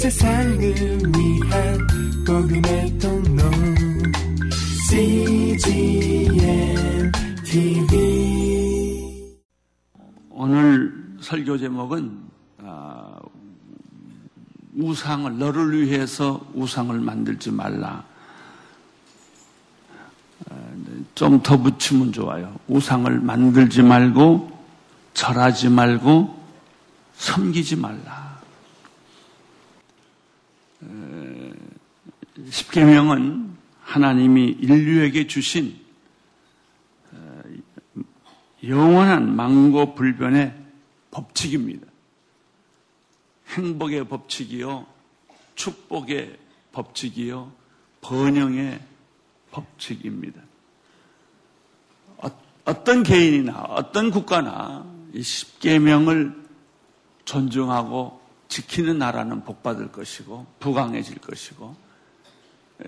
세상을 위한 복음의 통로 CGM TV 오늘 설교 제목은 아, 우상을 너를 위해서 우상을 만들지 말라. 아, 좀더 붙이면 좋아요. 우상을 만들지 말고 절하지 말고 섬기지 말라. 십계명은 하나님이 인류에게 주신 어, 영원한 망고 불변의 법칙입니다. 행복의 법칙이요, 축복의 법칙이요, 번영의 법칙입니다. 어, 떤 개인이나 어떤 국가나 이 십계명을 존중하고 지키는 나라는 복받을 것이고 부강해질 것이고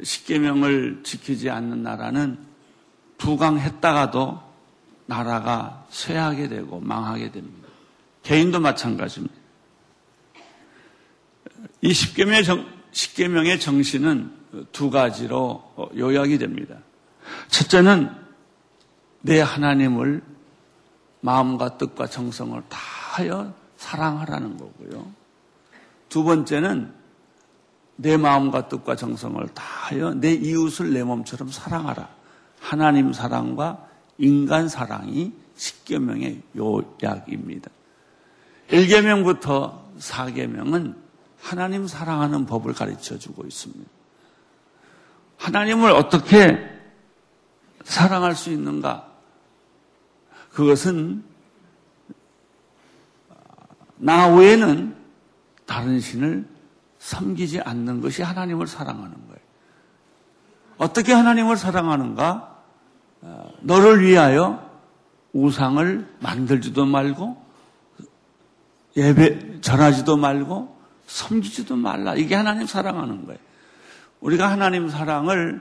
십계명을 지키지 않는 나라는 부강했다가도 나라가 쇠하게 되고 망하게 됩니다. 개인도 마찬가지입니다. 이 십계명의, 정, 십계명의 정신은 두 가지로 요약이 됩니다. 첫째는 내 하나님을 마음과 뜻과 정성을 다하여 사랑하라는 거고요. 두 번째는 내 마음과 뜻과 정성을 다하여 내 이웃을 내 몸처럼 사랑하라. 하나님 사랑과 인간 사랑이 십계명의 요약입니다. 1계명부터 4계명은 하나님 사랑하는 법을 가르쳐 주고 있습니다. 하나님을 어떻게 사랑할 수 있는가? 그것은 나 외에는 다른 신을 섬기지 않는 것이 하나님을 사랑하는 거예요. 어떻게 하나님을 사랑하는가? 어, 너를 위하여 우상을 만들지도 말고 예배 전하지도 말고 섬기지도 말라. 이게 하나님 사랑하는 거예요. 우리가 하나님 사랑을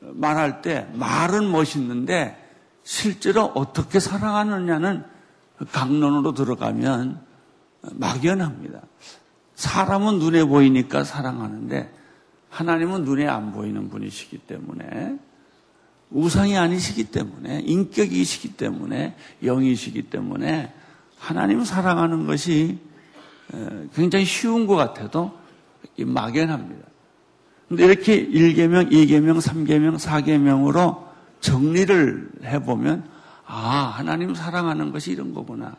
말할 때 말은 멋있는데 실제로 어떻게 사랑하느냐는 강론으로 들어가면 막연합니다. 사람은 눈에 보이니까 사랑하는데 하나님은 눈에 안 보이는 분이시기 때문에 우상이 아니시기 때문에 인격이시기 때문에 영이시기 때문에 하나님 사랑하는 것이 굉장히 쉬운 것 같아도 막연합니다. 근데 이렇게 1계명, 2계명, 3계명, 4계명으로 정리를 해보면 아, 하나님 사랑하는 것이 이런 거구나.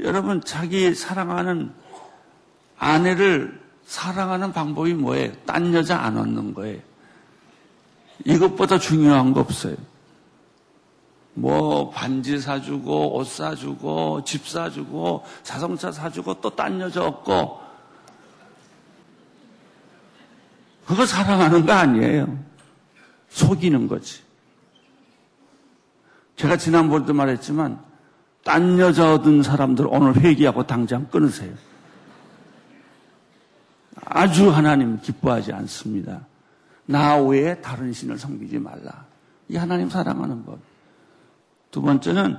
여러분, 자기 사랑하는 아내를 사랑하는 방법이 뭐예요? 딴 여자 안 얻는 거예요. 이것보다 중요한 거 없어요. 뭐 반지 사주고 옷 사주고 집 사주고 자동차 사주고 또 딴 여자 얻고 그거 사랑하는 거 아니에요. 속이는 거지. 제가 지난번에도 말했지만 딴 여자 얻은 사람들 오늘 회개하고 당장 끊으세요. 아주 하나님 기뻐하지 않습니다. 나 외에 다른 신을 섬기지 말라. 이 하나님 사랑하는 법. 두 번째는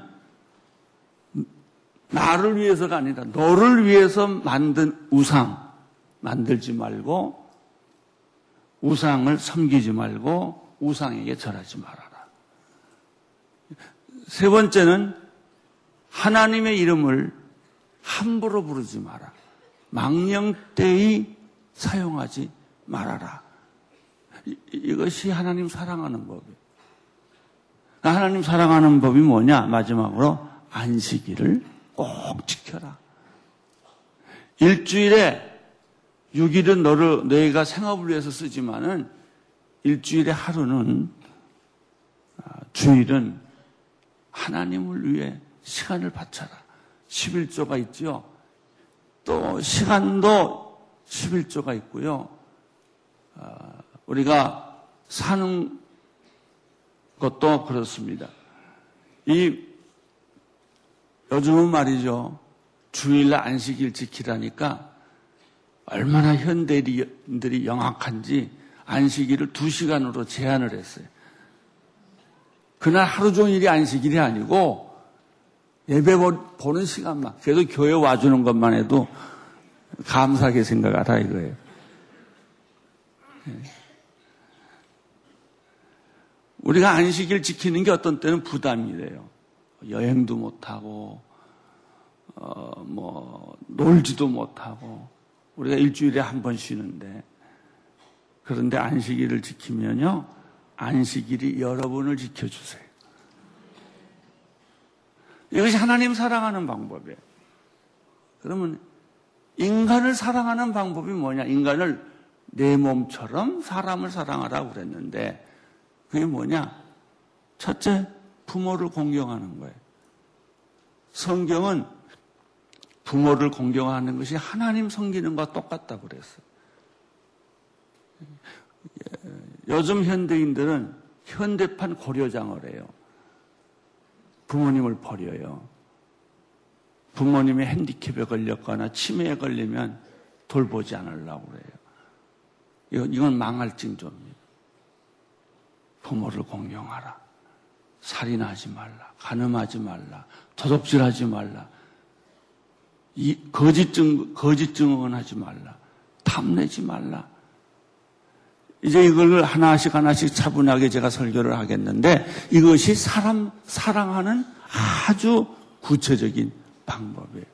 나를 위해서가 아니라 너를 위해서 만든 우상 만들지 말고 우상을 섬기지 말고 우상에게 절하지 말아라. 세 번째는 하나님의 이름을 함부로 부르지 마라. 망령되이 사용하지 말아라. 이것이 하나님 사랑하는 법이에요. 하나님 사랑하는 법이 뭐냐? 마지막으로 안식일을 꼭 지켜라. 일주일에 6일은 너를, 너희가 생업을 위해서 쓰지만은 일주일에 하루는, 아, 주일은 하나님을 위해 시간을 바쳐라. 11조가 있죠. 또 시간도 11조가 있고요. 아, 우리가 사는 것도 그렇습니다. 이 요즘은 말이죠. 주일 안식일 지키라니까 얼마나 현대인들이 영악한지 안식일을 두 시간으로 제한을 했어요. 그날 하루 종일이 안식일이 아니고 예배 보는 시간만. 그래도 교회 와주는 것만 해도 감사하게 생각하라 이거예요. 예. 우리가 안식일 지키는 게 어떤 때는 부담이 돼요. 여행도 못하고, 어, 뭐, 놀지도 못하고, 우리가 일주일에 한 번 쉬는데, 그런데 안식일을 지키면요, 안식일이 여러분을 지켜주세요. 이것이 하나님 사랑하는 방법이에요. 그러면 인간을 사랑하는 방법이 뭐냐? 인간을 내 몸처럼 사람을 사랑하라고 그랬는데 그게 뭐냐? 첫째, 부모를 공경하는 거예요. 성경은 부모를 공경하는 것이 하나님 섬기는 것과 똑같다고 그랬어요. 요즘 현대인들은 현대판 고려장을 해요. 부모님을 버려요. 부모님의 핸디캡에 걸렸거나 치매에 걸리면 돌보지 않으려고 그래요. 이건 망할 징조입니다. 부모를 공경하라. 살인하지 말라. 가늠하지 말라. 도둑질하지 말라. 이 거짓 증 거짓 증언하지 말라. 탐내지 말라. 이제 이걸 하나씩 하나씩 차분하게 제가 설교를 하겠는데 이것이 사람 사랑하는 아주 구체적인 방법이에요.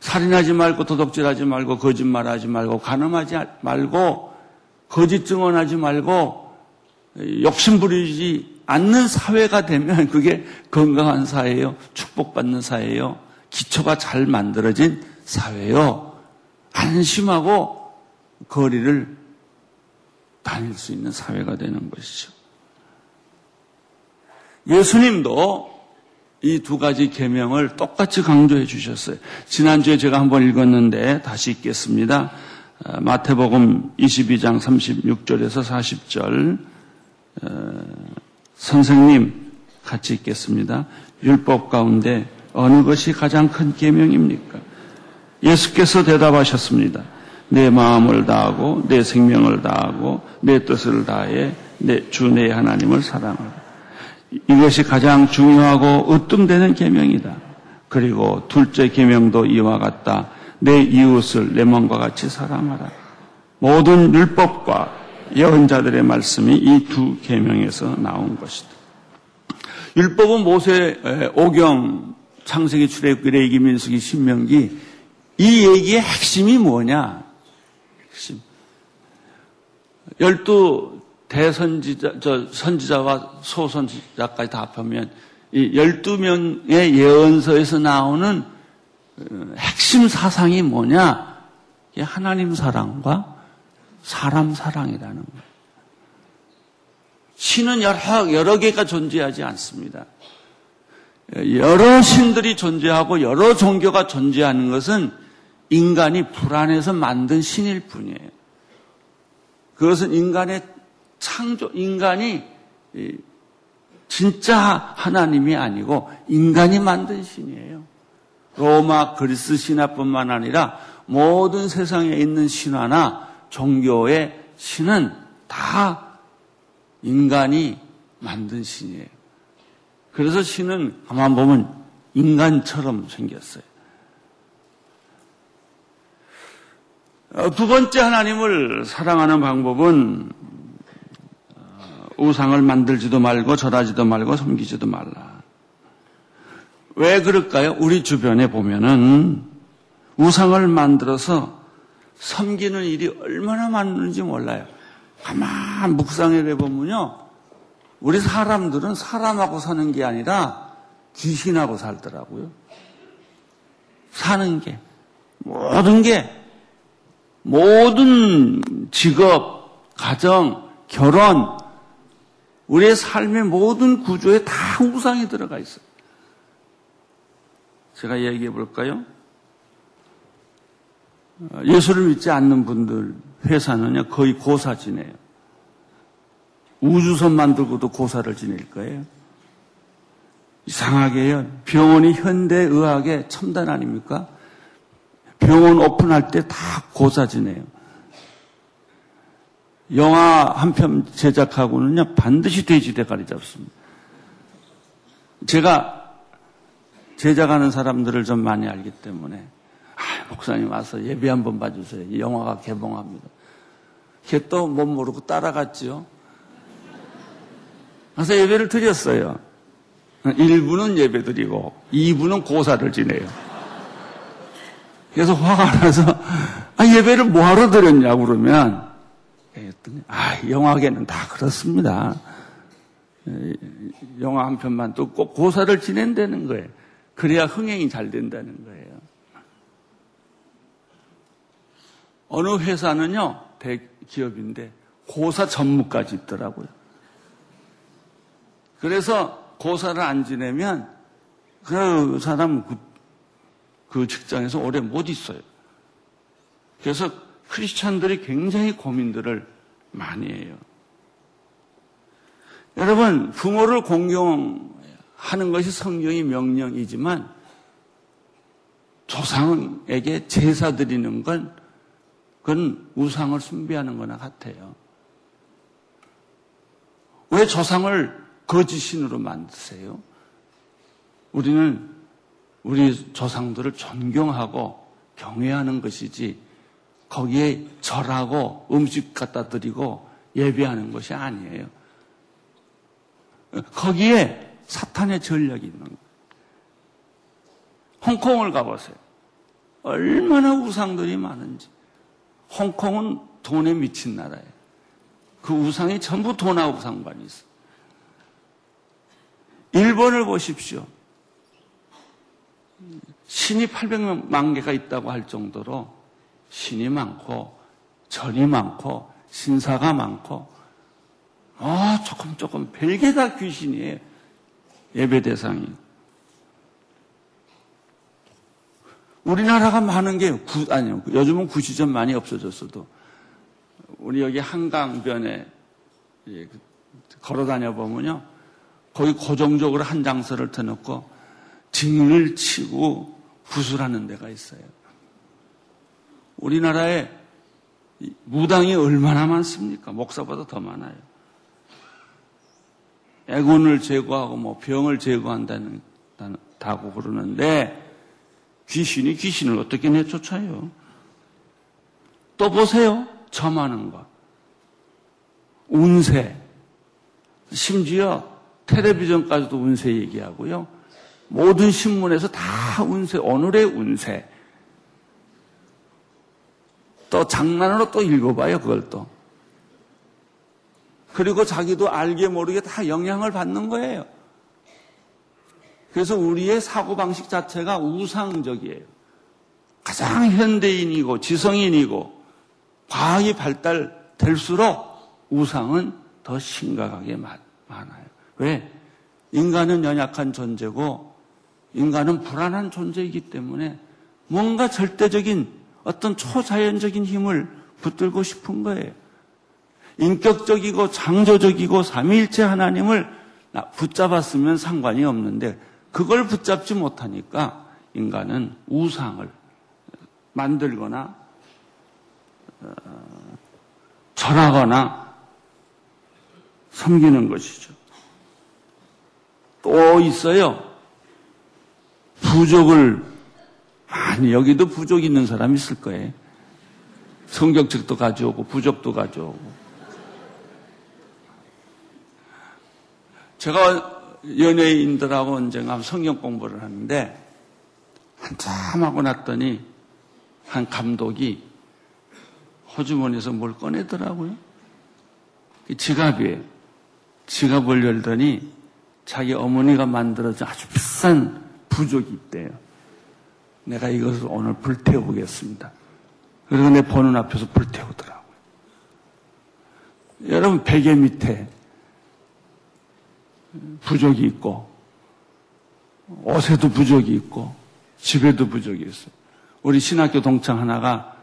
살인하지 말고 도둑질하지 말고 거짓말하지 말고 가늠하지 말고 거짓 증언하지 말고 욕심 부리지 않는 사회가 되면 그게 건강한 사회예요. 축복받는 사회예요. 기초가 잘 만들어진 사회요. 안심하고 거리를 다닐 수 있는 사회가 되는 것이죠. 예수님도 이 두 가지 계명을 똑같이 강조해 주셨어요. 지난주에 제가 한번 읽었는데 다시 읽겠습니다. 어, 마태복음 22장 36절에서 40절 어, 선생님 같이 읽겠습니다. 율법 가운데 어느 것이 가장 큰 계명입니까? 예수께서 대답하셨습니다. 내 마음을 다하고 내 생명을 다하고 내 뜻을 다해 내 주 내 하나님을 사랑하라. 이것이 가장 중요하고 으뜸되는 계명이다. 그리고 둘째 계명도 이와 같다. 내 이웃을 내 마음과 같이 사랑하라. 모든 율법과 예언자들의 말씀이 이 두 계명에서 나온 것이다. 율법은 모세 오경 창세기 출애굽기 레이기 민수기 신명기 이 얘기의 핵심이 뭐냐? 핵심. 열두 대선지자, 저 선지자와 소선지자까지 다 합하면 이 열두 명의 예언서에서 나오는 어, 핵심 사상이 뭐냐? 하나님 사랑과 사람 사랑이라는 거예요. 신은 여러, 여러 개가 존재하지 않습니다. 여러 신들이 존재하고 여러 종교가 존재하는 것은 인간이 불안해서 만든 신일 뿐이에요. 그것은 인간의 창조, 인간이 진짜 하나님이 아니고 인간이 만든 신이에요. 로마 그리스 신화뿐만 아니라 모든 세상에 있는 신화나 종교의 신은 다 인간이 만든 신이에요. 그래서 신은 가만 보면 인간처럼 생겼어요. 어, 두 번째 하나님을 사랑하는 방법은 어, 우상을 만들지도 말고 절하지도 말고 섬기지도 말라. 왜 그럴까요? 우리 주변에 보면은 우상을 만들어서 섬기는 일이 얼마나 많은지 몰라요. 가만 묵상해 보면요. 우리 사람들은 사람하고 사는 게 아니라 귀신하고 살더라고요. 사는 게. 모든 게 모든 직업, 가정, 결혼, 우리의 삶의 모든 구조에 다 우상이 들어가 있어요. 제가 얘기해 볼까요? 예수를 믿지 않는 분들 회사는요 거의 고사 지내요. 우주선 만들고도 고사를 지낼 거예요. 이상하게요. 병원이 현대의학의 첨단 아닙니까? 병원 오픈할 때 다 고사지네요. 영화 한 편 제작하고는요, 반드시 돼지 대가리 잡습니다. 제가 제작하는 사람들을 좀 많이 알기 때문에, 아, 목사님 와서 예배 한번 봐주세요. 이 영화가 개봉합니다. 걔 또 못 모르고 따라갔지요. 그래서 예배를 드렸어요. 1부는 예배 드리고 2부는 고사를 지내요. 그래서 화가 나서 아, 예배를 뭐하러 드렸냐고 그러면 했더니 아 영화계는 다 그렇습니다. 영화 한 편만 또 꼭 고사를 지낸다는 거예요. 그래야 흥행이 잘 된다는 거예요. 어느 회사는요 대기업인데 고사 전무까지 있더라고요. 그래서 고사를 안 지내면 그 사람 그, 그 직장에서 오래 못 있어요. 그래서 크리스찬들이 굉장히 고민들을 많이 해요. 여러분, 부모를 공경하는 것이 성경의 명령이지만 조상에게 제사 드리는 건 그건 우상을 숭배하는 거나 같아요. 왜 조상을 거짓신으로 만드세요? 우리는 우리 조상들을 존경하고 경외하는 것이지 거기에 절하고 음식 갖다 드리고 예배하는 것이 아니에요. 거기에 사탄의 전략이 있는 거예요. 홍콩을 가보세요. 얼마나 우상들이 많은지. 홍콩은 돈에 미친 나라예요. 그 우상이 전부 돈하고 상관이 있어. 일본을 보십시오. 신이 800만 개가 있다고 할 정도로 신이 많고 절이 많고 신사가 많고 아 조금 조금 별게 다 귀신이에요. 예배 대상이. 우리나라가 많은 게 구, 아니요 요즘은 구시점 많이 없어졌어도 우리 여기 한강변에 그 걸어 다녀 보면요 거기 고정적으로 한 장소를 터놓고 징을 치고 구슬하는 데가 있어요. 우리나라에 무당이 얼마나 많습니까? 목사보다 더 많아요. 애군을 제거하고 뭐 병을 제거한다는 다고 그러는데 귀신이 귀신을 어떻게 내쫓아요? 또 보세요. 점하는 것. 운세. 심지어 텔레비전까지도 운세 얘기하고요. 모든 신문에서 다 운세, 오늘의 운세. 또 장난으로 또 읽어봐요, 그걸 또. 그리고 자기도 알게 모르게 다 영향을 받는 거예요. 그래서 우리의 사고방식 자체가 우상적이에요. 가장 현대인이고 지성인이고 과학이 발달될수록 우상은 더 심각하게 많아요. 왜? 인간은 연약한 존재고 인간은 불안한 존재이기 때문에 뭔가 절대적인 어떤 초자연적인 힘을 붙들고 싶은 거예요. 인격적이고 창조적이고 삼위일체 하나님을 붙잡았으면 상관이 없는데 그걸 붙잡지 못하니까 인간은 우상을 만들거나 어, 절하거나 섬기는 것이죠. 또 있어요. 부족을 아니 여기도 부족 있는 사람 있을 거예요. 성경책도 가져오고 부족도 가져오고. 제가 연예인들하고 언젠가 성경 공부를 하는데 한참 하고 났더니 한 감독이 호주머니에서 뭘 꺼내더라고요. 지갑이에요. 지갑을 열더니 자기 어머니가 만들어준 아주 비싼 부족이 있대요. 내가 이것을 오늘 불태워보겠습니다. 그리고 내 보는 앞에서 불태우더라고요. 여러분 베개 밑에 부족이 있고 옷에도 부족이 있고 집에도 부족이 있어요. 우리 신학교 동창 하나가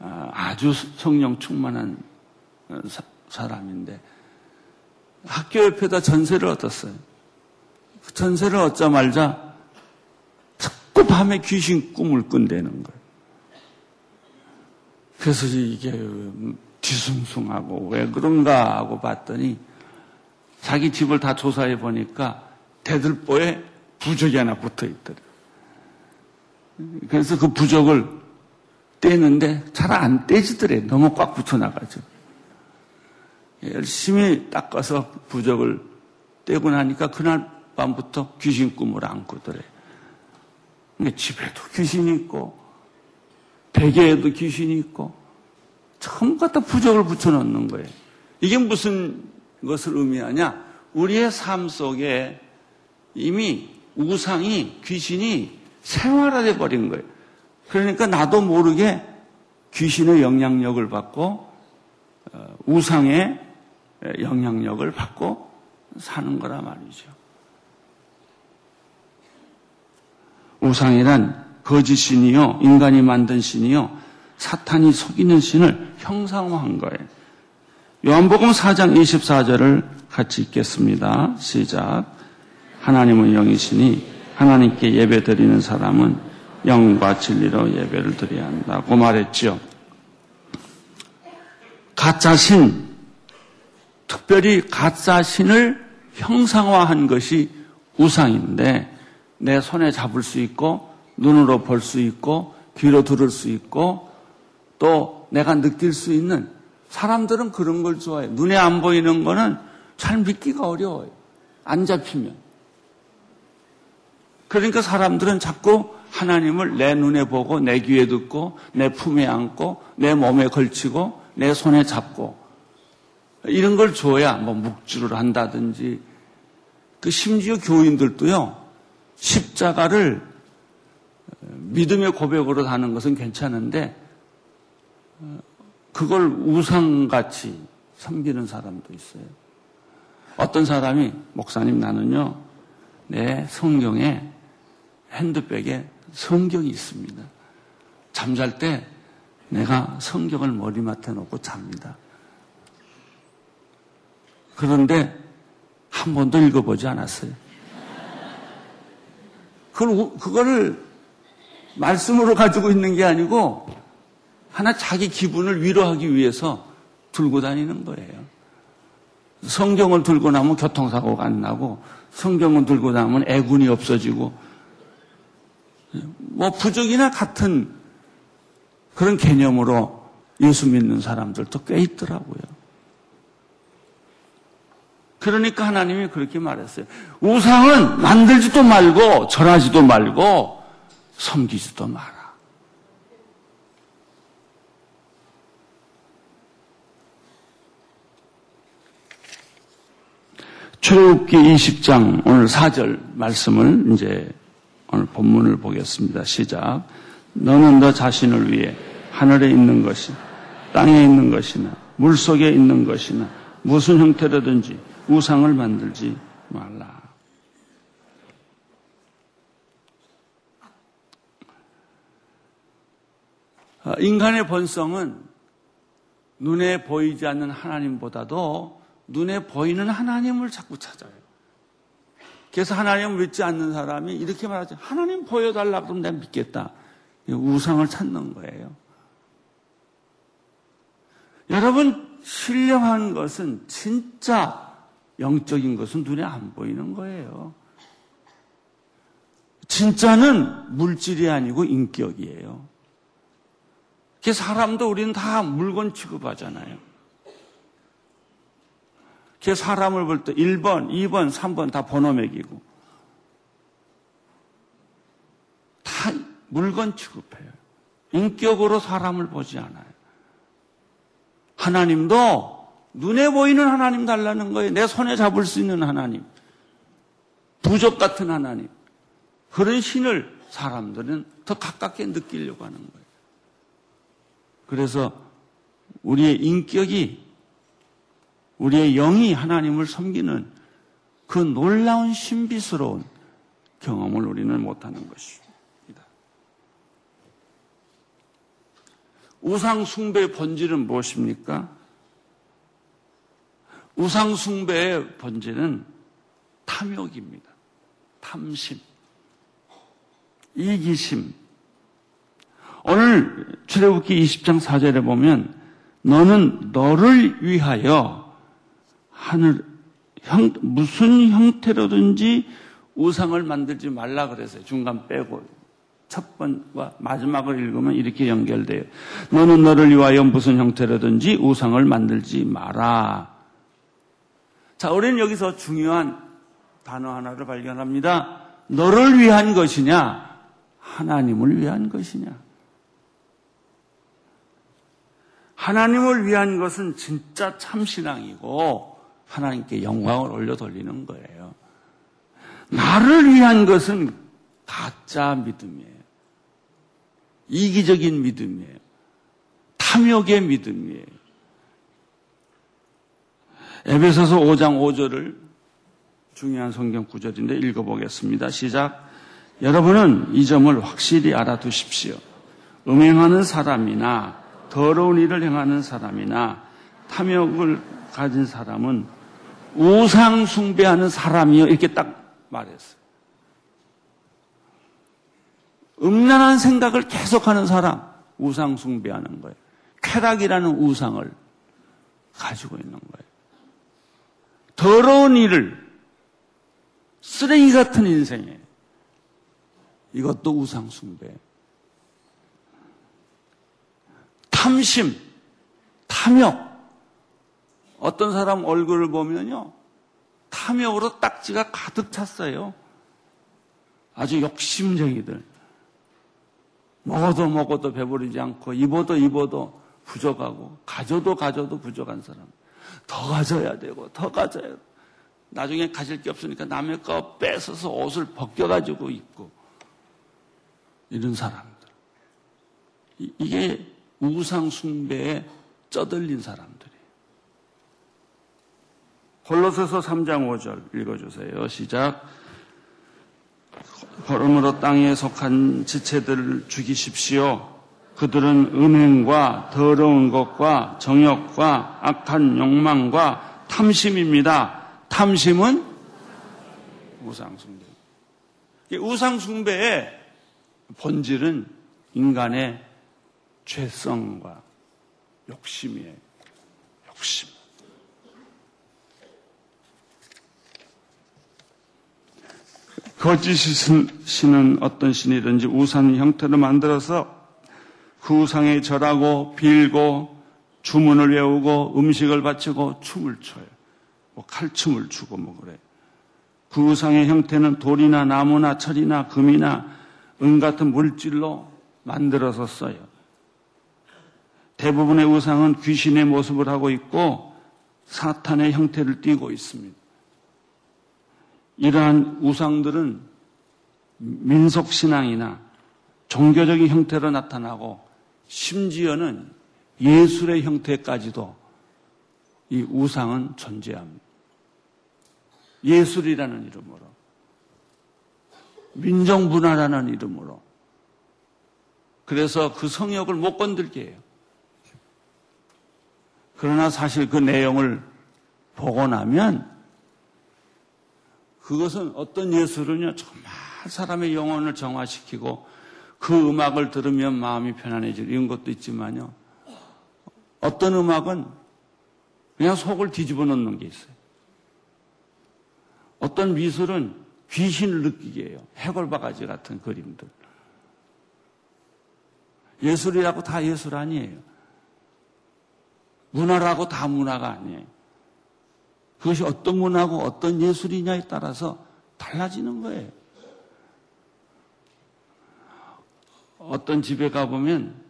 아, 아주 성령 충만한 사람인데 학교 옆에다 전세를 얻었어요. 그 전세를 얻자말자 자꾸 밤에 귀신 꿈을 꾼다는 거예요. 그래서 이게 뒤숭숭하고 왜 그런가 하고 봤더니 자기 집을 다 조사해 보니까 대들보에 부적이 하나 붙어 있더라. 그래서 그 부적을 떼는데 잘 안 떼지더래. 너무 꽉 붙어 나가죠. 열심히 닦아서 부적을 떼고 나니까 그날 밤부터 귀신 꿈을 안 꾸더래. 집에도 귀신이 있고, 베개에도 귀신이 있고, 전부 갖다 부적을 붙여놓는 거예요. 이게 무슨 것을 의미하냐? 우리의 삶 속에 이미 우상이, 귀신이 생활화돼 버린 거예요. 그러니까 나도 모르게 귀신의 영향력을 받고, 어, 우상의 영향력을 받고 사는 거라 말이죠. 우상이란 거짓 신이요, 인간이 만든 신이요, 사탄이 속이는 신을 형상화한 거예요. 요한복음 4장 24절을 같이 읽겠습니다. 시작. 하나님은 영이시니 하나님께 예배 드리는 사람은 영과 진리로 예배를 드려야 한다고 말했죠. 가짜 신, 특별히 가짜 신을 형상화한 것이 우상인데 내 손에 잡을 수 있고 눈으로 볼 수 있고 귀로 들을 수 있고 또 내가 느낄 수 있는 사람들은 그런 걸 좋아해요. 눈에 안 보이는 거는 잘 믿기가 어려워요. 안 잡히면. 그러니까 사람들은 자꾸 하나님을 내 눈에 보고 내 귀에 듣고 내 품에 안고 내 몸에 걸치고 내 손에 잡고 이런 걸 줘야 뭐 묵주를 한다든지 그 심지어 교인들도요 십자가를 믿음의 고백으로 하는 것은 괜찮은데 그걸 우상같이 섬기는 사람도 있어요. 어떤 사람이 목사님 나는요 내 성경에 핸드백에 성경이 있습니다. 잠잘 때 내가 성경을 머리맡에 놓고 잡니다. 그런데 한 번도 읽어보지 않았어요. 그걸, 그거를 말씀으로 가지고 있는 게 아니고 하나 자기 기분을 위로하기 위해서 들고 다니는 거예요. 성경을 들고 나면 교통사고가 안 나고 성경을 들고 나면 애군이 없어지고 뭐 부적이나 같은 그런 개념으로 예수 믿는 사람들도 꽤 있더라고요. 그러니까 하나님이 그렇게 말했어요. 우상은 만들지도 말고 절하지도 말고 섬기지도 마라. 출애굽기 20장 오늘 4절 말씀을 이제 오늘 본문을 보겠습니다. 시작. 너는 너 자신을 위해 하늘에 있는 것이 땅에 있는 것이나 물 속에 있는 것이나 무슨 형태로든지 우상을 만들지 말라. 아, 인간의 본성은 눈에 보이지 않는 하나님보다도 눈에 보이는 하나님을 자꾸 찾아요. 그래서 하나님을 믿지 않는 사람이 이렇게 말하죠. 하나님 보여달라 그러면 내가 믿겠다. 우상을 찾는 거예요. 여러분, 신령한 것은 진짜 영적인 것은 눈에 안 보이는 거예요. 진짜는 물질이 아니고 인격이에요. 그 사람도 우리는 다 물건 취급하잖아요. 그 사람을 볼 때 1번, 2번, 3번 다 번호 매기고 다 물건 취급해요. 인격으로 사람을 보지 않아요. 하나님도 눈에 보이는 하나님 달라는 거예요. 내 손에 잡을 수 있는 하나님. 부적 같은 하나님. 그런 신을 사람들은 더 가깝게 느끼려고 하는 거예요. 그래서 우리의 인격이, 우리의 영이 하나님을 섬기는 그 놀라운 신비스러운 경험을 우리는 못하는 것입니다. 우상 숭배의 본질은 무엇입니까? 우상숭배의 본질은 탐욕입니다. 탐심, 이기심. 오늘 출애굽기 20장 4절에 보면 너는 너를 위하여 하늘 형, 무슨 형태로든지 우상을 만들지 말라 그랬어요. 중간 빼고. 첫 번과 마지막을 읽으면 이렇게 연결돼요. 너는 너를 위하여 무슨 형태로든지 우상을 만들지 마라. 자, 우리는 여기서 중요한 단어 하나를 발견합니다. 너를 위한 것이냐, 하나님을 위한 것이냐. 하나님을 위한 것은 진짜 참신앙이고 하나님께 영광을 올려 돌리는 거예요. 나를 위한 것은 가짜 믿음이에요. 이기적인 믿음이에요. 탐욕의 믿음이에요. 에베소서 5장 5절을 중요한 성경 구절인데 읽어보겠습니다. 시작. 여러분은 이 점을 확실히 알아두십시오. 음행하는 사람이나 더러운 일을 행하는 사람이나 탐욕을 가진 사람은 우상 숭배하는 사람이요 이렇게 딱 말했어요. 음란한 생각을 계속하는 사람 우상 숭배하는 거예요. 쾌락이라는 우상을 가지고 있는 거예요. 더러운 일을 쓰레기 같은 인생에 이것도 우상 숭배. 탐심, 탐욕. 어떤 사람 얼굴을 보면요. 탐욕으로 딱지가 가득 찼어요. 아주 욕심쟁이들. 먹어도 먹어도 배부르지 않고 입어도 입어도 부족하고 가져도 가져도 부족한 사람. 더 가져야 되고 더 가져야. 나중에 가질 게 없으니까 남의 거 뺏어서 옷을 벗겨가지고 입고 이런 사람들. 이게 우상 숭배에 쩌들린 사람들이에요. 홀로새서 3장 5절 읽어주세요. 시작. 걸음으로 땅에 속한 지체들을 죽이십시오. 그들은 음행과 더러운 것과 정욕과 악한 욕망과 탐심입니다. 탐심은 우상숭배. 우상숭배의 본질은 인간의 죄성과 욕심이에요. 욕심. 거짓 신은 어떤 신이든지 우상 형태로 만들어서 그 우상에 절하고 빌고 주문을 외우고 음식을 바치고 춤을 춰요. 뭐 칼춤을 추고 뭐 그래. 그 우상의 형태는 돌이나 나무나 철이나 금이나 은 같은 물질로 만들어서 써요. 대부분의 우상은 귀신의 모습을 하고 있고 사탄의 형태를 띠고 있습니다. 이러한 우상들은 민속신앙이나 종교적인 형태로 나타나고 심지어는 예술의 형태까지도 이 우상은 존재합니다. 예술이라는 이름으로, 민정문화라는 이름으로. 그래서 그 성역을 못 건들게 해요. 그러나 사실 그 내용을 보고 나면 그것은 어떤 예술은요, 정말 사람의 영혼을 정화시키고 그 음악을 들으면 마음이 편안해지고 이런 것도 있지만요. 어떤 음악은 그냥 속을 뒤집어 놓는 게 있어요. 어떤 미술은 귀신을 느끼게 해요. 해골바가지 같은 그림들. 예술이라고 다 예술 아니에요. 문화라고 다 문화가 아니에요. 그것이 어떤 문화고 어떤 예술이냐에 따라서 달라지는 거예요. 어떤 집에 가보면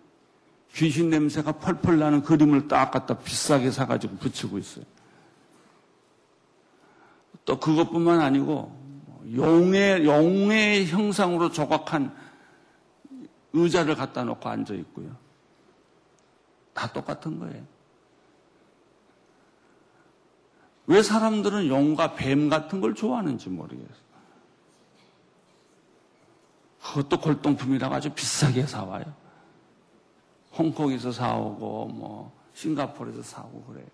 귀신 냄새가 펄펄 나는 그림을 딱 갖다 비싸게 사가지고 붙이고 있어요. 또 그것뿐만 아니고 용의, 용의 형상으로 조각한 의자를 갖다 놓고 앉아 있고요. 다 똑같은 거예요. 왜 사람들은 용과 뱀 같은 걸 좋아하는지 모르겠어요. 그것도 골동품이라고 아주 비싸게 사와요. 홍콩에서 사오고, 뭐, 싱가포르에서 사오고 그래요.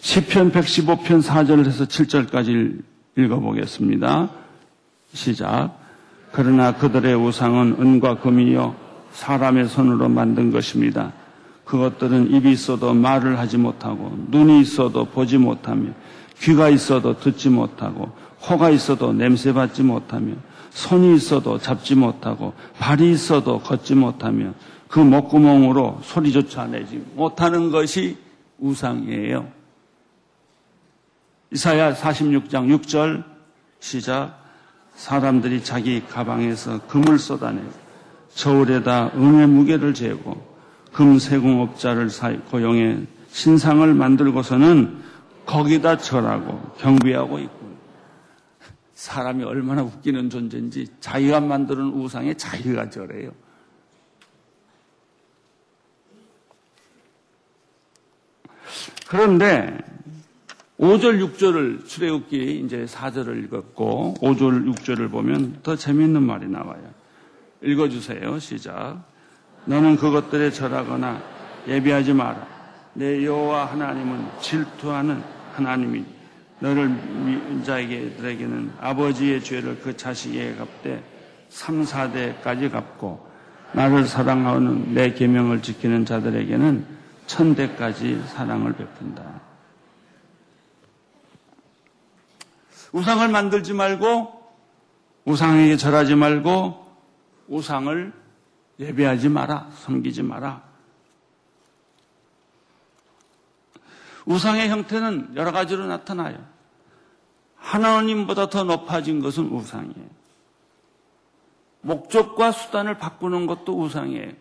시편 115편 4절에서 7절까지 읽어보겠습니다. 시작. 그러나 그들의 우상은 은과 금이요 사람의 손으로 만든 것입니다. 그것들은 입이 있어도 말을 하지 못하고 눈이 있어도 보지 못하며 귀가 있어도 듣지 못하고 코가 있어도 냄새 받지 못하며 손이 있어도 잡지 못하고 발이 있어도 걷지 못하며 그 목구멍으로 소리조차 내지 못하는 것이 우상이에요. 이사야 46장 6절 시작 사람들이 자기 가방에서 금을 쏟아내고 저울에다 은의 무게를 재고 금 세공업자를 고용해 신상을 만들고서는 거기다 절하고 경비하고 있고 사람이 얼마나 웃기는 존재인지 자기가 만드는 우상에 자기가 절해요. 그런데 5절, 6절을 출애굽기 이제 4절을 읽었고 5절, 6절을 보면 더 재미있는 말이 나와요. 읽어 주세요. 시작. 너는 그것들에 절하거나 예비하지 마라. 내 여호와 하나님은 질투하는 하나님이 너를 자에게는 아버지의 죄를 그 자식에게 갚되 3, 4대까지 갚고 나를 사랑하는 내 계명을 지키는 자들에게는 천대까지 사랑을 베푼다. 우상을 만들지 말고 우상에게 절하지 말고 우상을 예배하지 마라. 섬기지 마라. 우상의 형태는 여러 가지로 나타나요. 하나님보다 더 높아진 것은 우상이에요. 목적과 수단을 바꾸는 것도 우상이에요.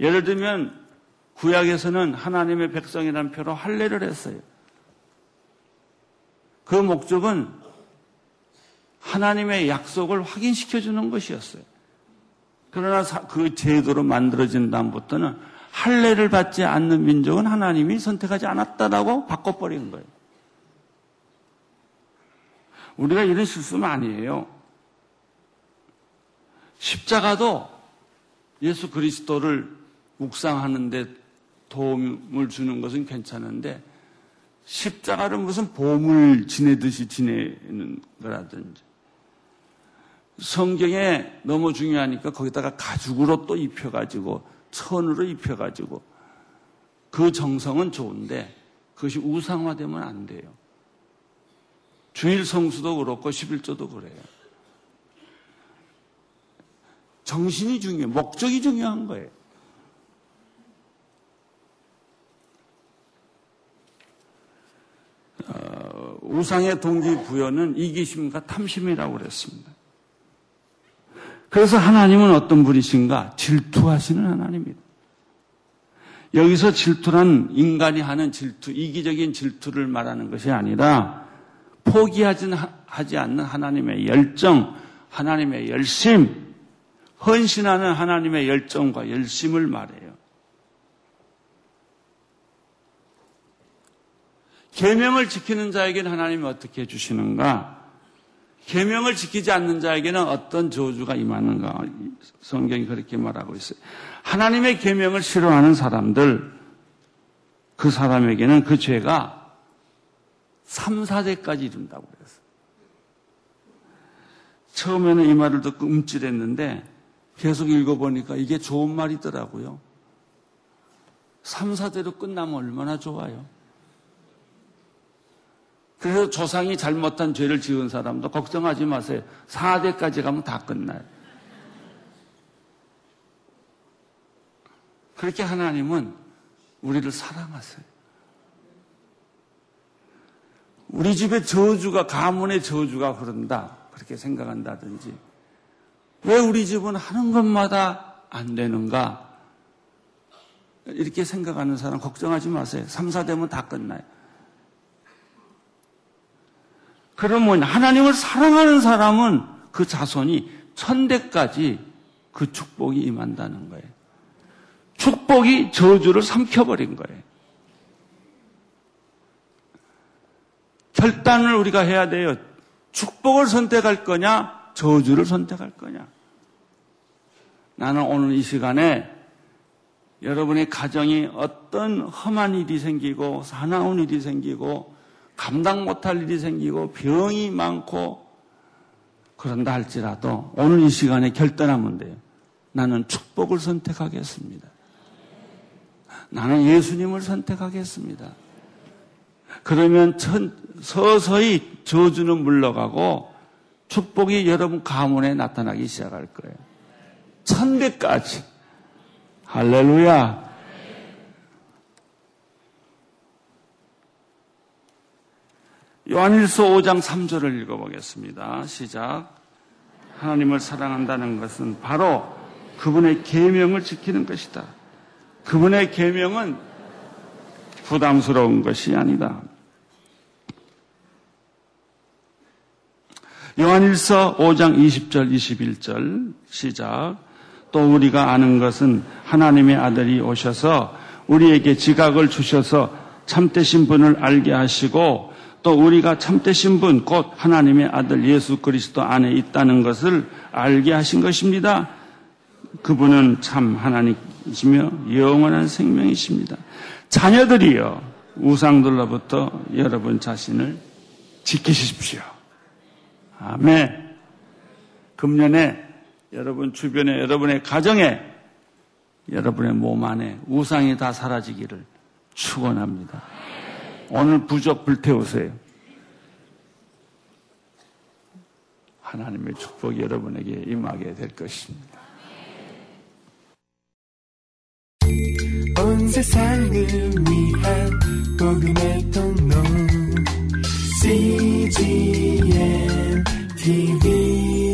예를 들면 구약에서는 하나님의 백성이라는 표로 할례를 했어요. 그 목적은 하나님의 약속을 확인시켜 주는 것이었어요. 그러나 그 제도로 만들어진 다음부터는 할례를 받지 않는 민족은 하나님이 선택하지 않았다라고 바꿔버린 거예요. 우리가 이런 실수는 아니에요. 십자가도 예수 그리스도를 묵상하는데 도움을 주는 것은 괜찮은데 십자가를 무슨 보물 지내듯이 지내는 거라든지 성경에 너무 중요하니까 거기다가 가죽으로 또 입혀가지고 천으로 입혀가지고 그 정성은 좋은데 그것이 우상화되면 안 돼요. 주일 성수도 그렇고 11조도 그래요. 정신이 중요해요. 목적이 중요한 거예요. 어, 우상의 동기부여는 이기심과 탐심이라고 그랬습니다. 그래서 하나님은 어떤 분이신가? 질투하시는 하나님입니다. 여기서 질투란 인간이 하는 질투, 이기적인 질투를 말하는 것이 아니라 포기하지 하지 않는 하나님의 열정, 하나님의 열심, 헌신하는 하나님의 열정과 열심을 말해요. 계명을 지키는 자에게는 하나님이 어떻게 해주시는가? 계명을 지키지 않는 자에게는 어떤 저주가 임하는가? 성경이 그렇게 말하고 있어요. 하나님의 계명을 싫어하는 사람들, 그 사람에게는 그 죄가 3, 4대까지 이른다고 그랬어요. 처음에는 이 말을 듣고 움찔했는데 계속 읽어보니까 이게 좋은 말이더라고요. 3, 4대로 끝나면 얼마나 좋아요. 그래서 조상이 잘못한 죄를 지은 사람도 걱정하지 마세요. 4대까지 가면 다 끝나요. 그렇게 하나님은 우리를 사랑하세요. 우리 집에 저주가, 가문의 저주가 흐른다. 그렇게 생각한다든지. 왜 우리 집은 하는 것마다 안 되는가? 이렇게 생각하는 사람 걱정하지 마세요. 3, 4대면 다 끝나요. 그러면 하나님을 사랑하는 사람은 그 자손이 천대까지 그 축복이 임한다는 거예요. 축복이 저주를 삼켜버린 거예요. 결단을 우리가 해야 돼요. 축복을 선택할 거냐, 저주를 선택할 거냐. 나는 오늘 이 시간에 여러분의 가정이 어떤 험한 일이 생기고 사나운 일이 생기고 감당 못할 일이 생기고 병이 많고 그런다 할지라도 오늘 이 시간에 결단하면 돼요. 나는 축복을 선택하겠습니다. 나는 예수님을 선택하겠습니다. 그러면 천, 서서히 저주는 물러가고 축복이 여러분 가문에 나타나기 시작할 거예요. 천대까지. 할렐루야. 요한일서 5장 3절을 읽어보겠습니다. 시작. 하나님을 사랑한다는 것은 바로 그분의 계명을 지키는 것이다. 그분의 계명은 부담스러운 것이 아니다. 요한일서 5장 20절 21절 시작. 또 우리가 아는 것은 하나님의 아들이 오셔서 우리에게 지각을 주셔서 참되신 분을 알게 하시고 또 우리가 참되신 분, 곧 하나님의 아들 예수 그리스도 안에 있다는 것을 알게 하신 것입니다. 그분은 참 하나님이시며 영원한 생명이십니다. 자녀들이여 우상들로부터 여러분 자신을 지키십시오. 아멘. 금년에 여러분 주변에 여러분의 가정에 여러분의 몸 안에 우상이 다 사라지기를 축원합니다. 오늘 부적 불태우세요. 하나님의 축복이 여러분에게 임하게 될 것입니다. 온 세상을 위한 복음의 통로 CGM TV